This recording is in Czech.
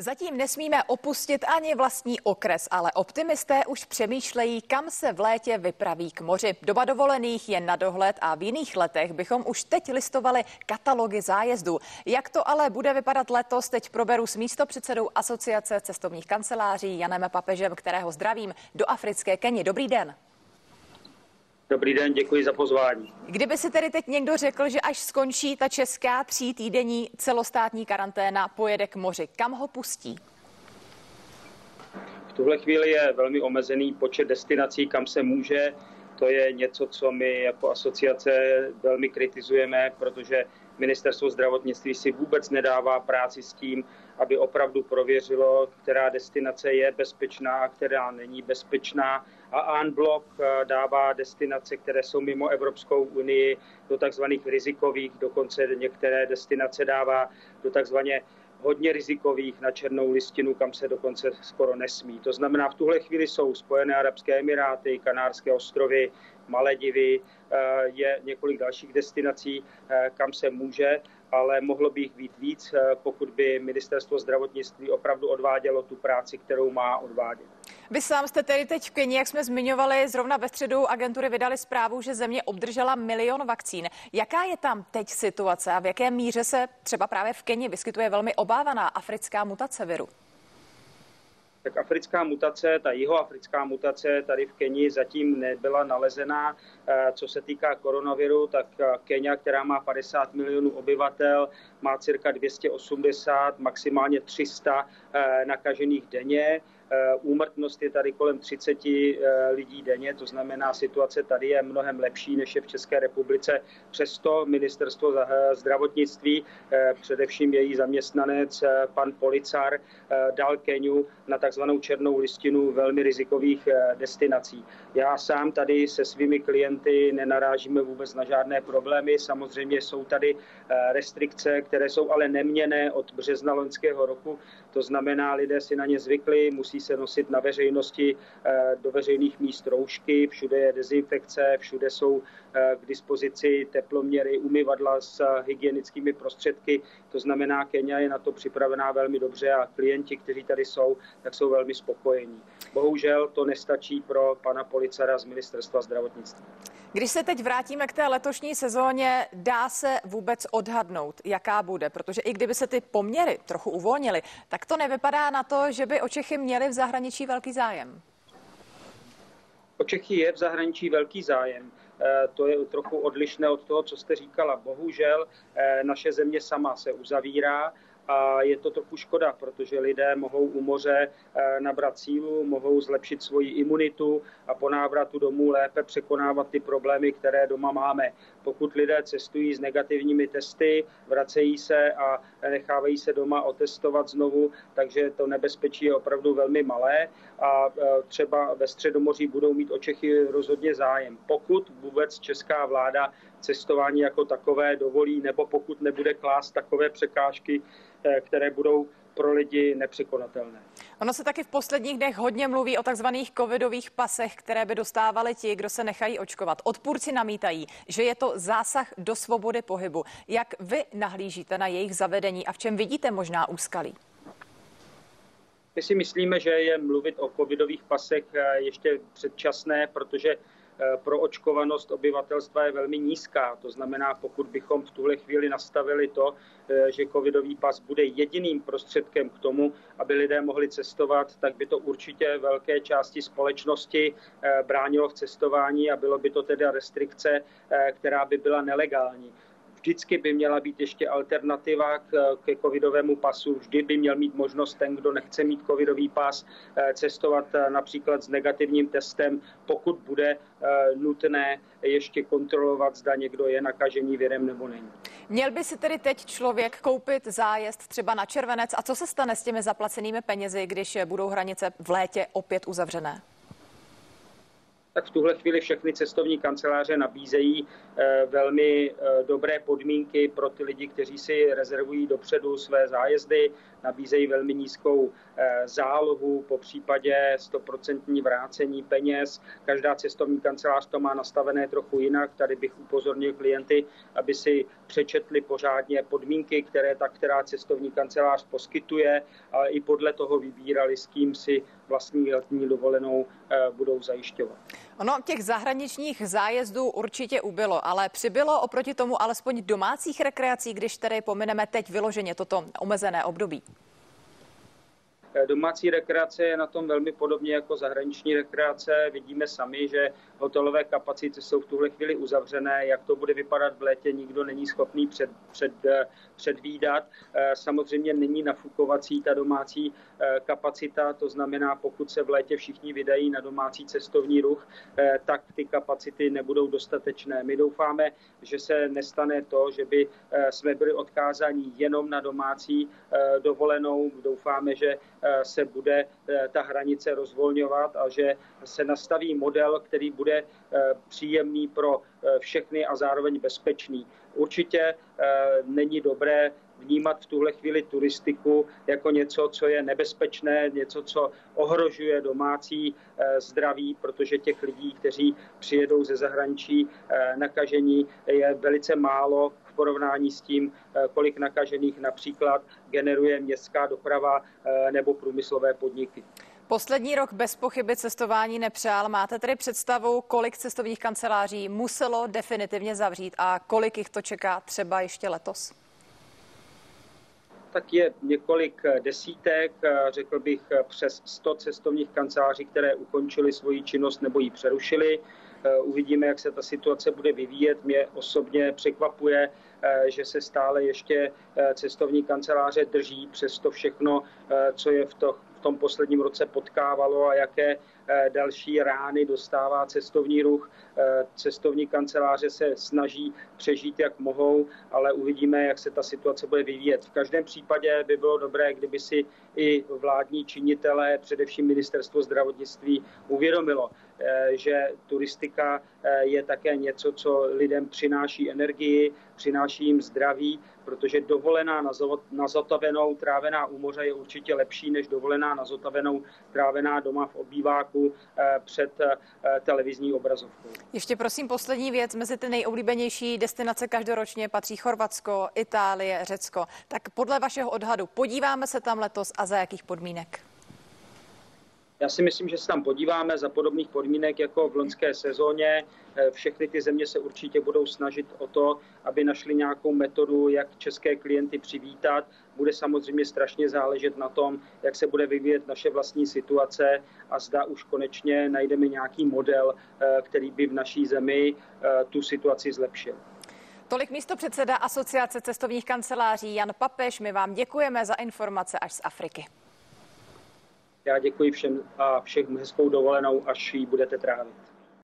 Zatím nesmíme opustit ani vlastní okres, ale optimisté už přemýšlejí, kam se v létě vypraví k moři. Doba dovolených je na dohled a v jiných letech bychom už teď listovali katalogy zájezdů. Jak to ale bude vypadat letos, teď proberu s místopředsedou Asociace cestovních kanceláří Janem Papežem, kterého zdravím do africké Keni. Dobrý den. Dobrý den, děkuji za pozvání. Kdyby si tedy teď někdo řekl, že až skončí ta česká tří týdenní celostátní karanténa, pojede k moři, kam ho pustí? V tuhle chvíli je velmi omezený počet destinací, kam se může. To je něco, co my jako asociace velmi kritizujeme, protože ministerstvo zdravotnictví si vůbec nedává práci s tím, aby opravdu prověřilo, která destinace je bezpečná a která není bezpečná. A Unblock eh, dává destinace, které jsou mimo Evropskou unii, do takzvaných rizikových, dokonce některé destinace dává do takzvaně hodně rizikových na černou listinu, kam se dokonce skoro nesmí. To znamená, v tuhle chvíli jsou Spojené arabské emiráty, Kanárské ostrovy, Maledivy, eh, je několik dalších destinací, eh, kam se může, ale mohlo by jich být víc, eh, pokud by ministerstvo zdravotnictví opravdu odvádělo tu práci, kterou má odvádět. Vy sám jste tedy teď v Keni, jak jsme zmiňovali, zrovna ve středu agentury vydali zprávu, že země obdržela milion vakcín. Jaká je tam teď situace a v jaké míře se třeba právě v Keni vyskytuje velmi obávaná africká mutace viru? Tak africká mutace, ta jihoafrická mutace tady v Keni zatím nebyla nalezená. Eh, co se týká koronaviru, tak eh, Kenia, která má 50 milionů obyvatel, má cirka 280, maximálně 300 eh, nakažených denně. Úmrtnost je tady kolem 30 eh, lidí denně, to znamená, situace tady je mnohem lepší, než je v České republice. Přesto ministerstvo zdravotnictví, především její zaměstnanec, pan Policar, dal Keniu na takzvanou černou listinu velmi rizikových destinací. Já sám tady se svými klienty nenarážíme vůbec na žádné problémy. Samozřejmě jsou tady restrikce, které jsou ale neměné od března loňského roku. To znamená, lidé si na ně zvykli, musí se nosit na veřejnosti eh, do veřejných míst roušky, všude je dezinfekce, všude jsou eh, k dispozici teploměry, umyvadla s eh, hygienickými prostředky. To znamená, Kenia je na to připravená velmi dobře a klienti, kteří tady jsou, tak jsou velmi spokojení. Bohužel to nestačí pro pana policara z ministerstva zdravotnictví. Když se teď vrátíme k té letošní sezóně, dá se vůbec odhadnout, jaká bude? Protože i kdyby se ty poměry trochu uvolnily, tak to nevypadá na to, že by o Čechy měli v zahraničí velký zájem. O Čechy je v zahraničí velký zájem. Eh, to je trochu odlišné od toho, co jste říkala. Bohužel eh, naše země sama se uzavírá a je to trochu škoda, protože lidé mohou u moře eh, nabrat sílu, mohou zlepšit svoji imunitu a po návratu domů lépe překonávat ty problémy, které doma máme. Pokud lidé cestují s negativními testy, vracejí se a nechávají se doma otestovat znovu, takže to nebezpečí je opravdu velmi malé a eh, třeba ve Středomoří budou mít o Čechy rozhodně zájem. Pokud vůbec česká vláda cestování jako takové dovolí, nebo pokud nebude klást takové překážky, Eh, které budou pro lidi nepřekonatelné. Ono se taky v posledních dnech hodně mluví o takzvaných covidových pasech, které by dostávali ti, kdo se nechají očkovat. Odpůrci namítají, že je to zásah do svobody pohybu. Jak vy nahlížíte na jejich zavedení a v čem vidíte možná úskalí? My si myslíme, že je mluvit o covidových pasech eh, ještě předčasné, protože Eh, proočkovanost obyvatelstva je velmi nízká. To znamená, pokud bychom v tuhle chvíli nastavili to, eh, že covidový pas bude jediným prostředkem k tomu, aby lidé mohli cestovat, tak by to určitě velké části společnosti eh, bránilo v cestování a bylo by to teda restrikce, která by byla nelegální. Vždycky by měla být ještě alternativa k, ke covidovému pasu. Vždy by měl mít možnost ten, kdo nechce mít covidový pas, eh, cestovat eh, například s negativním testem, pokud bude eh, nutné ještě kontrolovat, zda někdo je nakažený virem nebo není. Měl by si tedy teď člověk koupit zájezd třeba na červenec a co se stane s těmi zaplacenými penězi, když budou hranice v létě opět uzavřené? Tak v tuhle chvíli všechny cestovní kanceláře nabízejí eh, velmi eh, dobré podmínky pro ty lidi, kteří si rezervují dopředu své zájezdy, nabízejí velmi nízkou eh, zálohu, po případě 100% vrácení peněz. Každá cestovní kancelář to má nastavené trochu jinak. Tady bych upozornil klienty, aby si přečetli pořádně podmínky, které ta která cestovní kancelář poskytuje, ale i podle toho vybírali, s kým si vlastní letní dovolenou budou zajišťovat. Ono těch zahraničních zájezdů určitě ubylo, ale přibylo oproti tomu alespoň domácích rekreací, když tedy pomineme teď vyloženě toto omezené období. Eh, domácí rekreace je na tom velmi podobně jako zahraniční rekreace. Vidíme sami, že hotelové kapacity jsou v tuhle chvíli uzavřené. Jak to bude vypadat v létě, nikdo není schopný před, před, eh, předvídat. Eh, samozřejmě není nafukovací ta domácí kapacita, to znamená, pokud se v létě všichni vydají na domácí cestovní ruch, tak ty kapacity nebudou dostatečné. My doufáme, že se nestane to, že by jsme byli odkázáni jenom na domácí dovolenou. Doufáme, že se bude eh, ta hranice rozvolňovat a že se nastaví model, který bude eh, příjemný pro všechny a zároveň bezpečný. Určitě není dobré vnímat v tuhle chvíli turistiku jako něco, co je nebezpečné, něco, co ohrožuje domácí zdraví, protože těch lidí, kteří přijedou ze zahraničí nakažení, je velice málo porovnání s tím, eh, kolik nakažených například generuje městská doprava eh, nebo průmyslové podniky. Poslední rok bez pochyby cestování nepřál. Máte tedy představu, kolik cestovních kanceláří muselo definitivně zavřít a kolik jich to čeká třeba ještě letos? Tak je několik desítek, eh, řekl bych přes 100 cestovních kanceláří, které ukončily svoji činnost nebo ji přerušily. Uvidíme, jak se ta situace bude vyvíjet. Mě osobně překvapuje, Eh, že se stále ještě eh, cestovní kanceláře drží přes to všechno, eh, co je v, to, v tom posledním roce potkávalo a jaké další rány dostává cestovní ruch. Cestovní kanceláře se snaží přežít, jak mohou, ale uvidíme, jak se ta situace bude vyvíjet. V každém případě by bylo dobré, kdyby si i vládní činitelé, především ministerstvo zdravotnictví, uvědomilo, že turistika je také něco, co lidem přináší energii, přináší jim zdraví, protože dovolená na zotavenou trávená u moře je určitě lepší než dovolená na zotavenou trávená doma v obýváku eh, před eh, televizní obrazovkou. Ještě prosím poslední věc. Mezi ty nejoblíbenější destinace každoročně patří Chorvatsko, Itálie, Řecko. Tak podle vašeho odhadu podíváme se tam letos a za jakých podmínek? Já si myslím, že se tam podíváme za podobných podmínek jako v loňské sezóně. Eh, všechny ty země se určitě budou snažit o to, aby našli nějakou metodu, jak české klienty přivítat. Bude samozřejmě strašně záležet na tom, jak se bude vyvíjet naše vlastní situace a zda už konečně najdeme nějaký model, eh, který by v naší zemi eh, tu situaci zlepšil. Tolik místo předseda Asociace cestovních kanceláří Jan Papeš. My vám děkujeme za informace až z Afriky. Já děkuji všem a všem hezkou dovolenou, až ji budete trávit.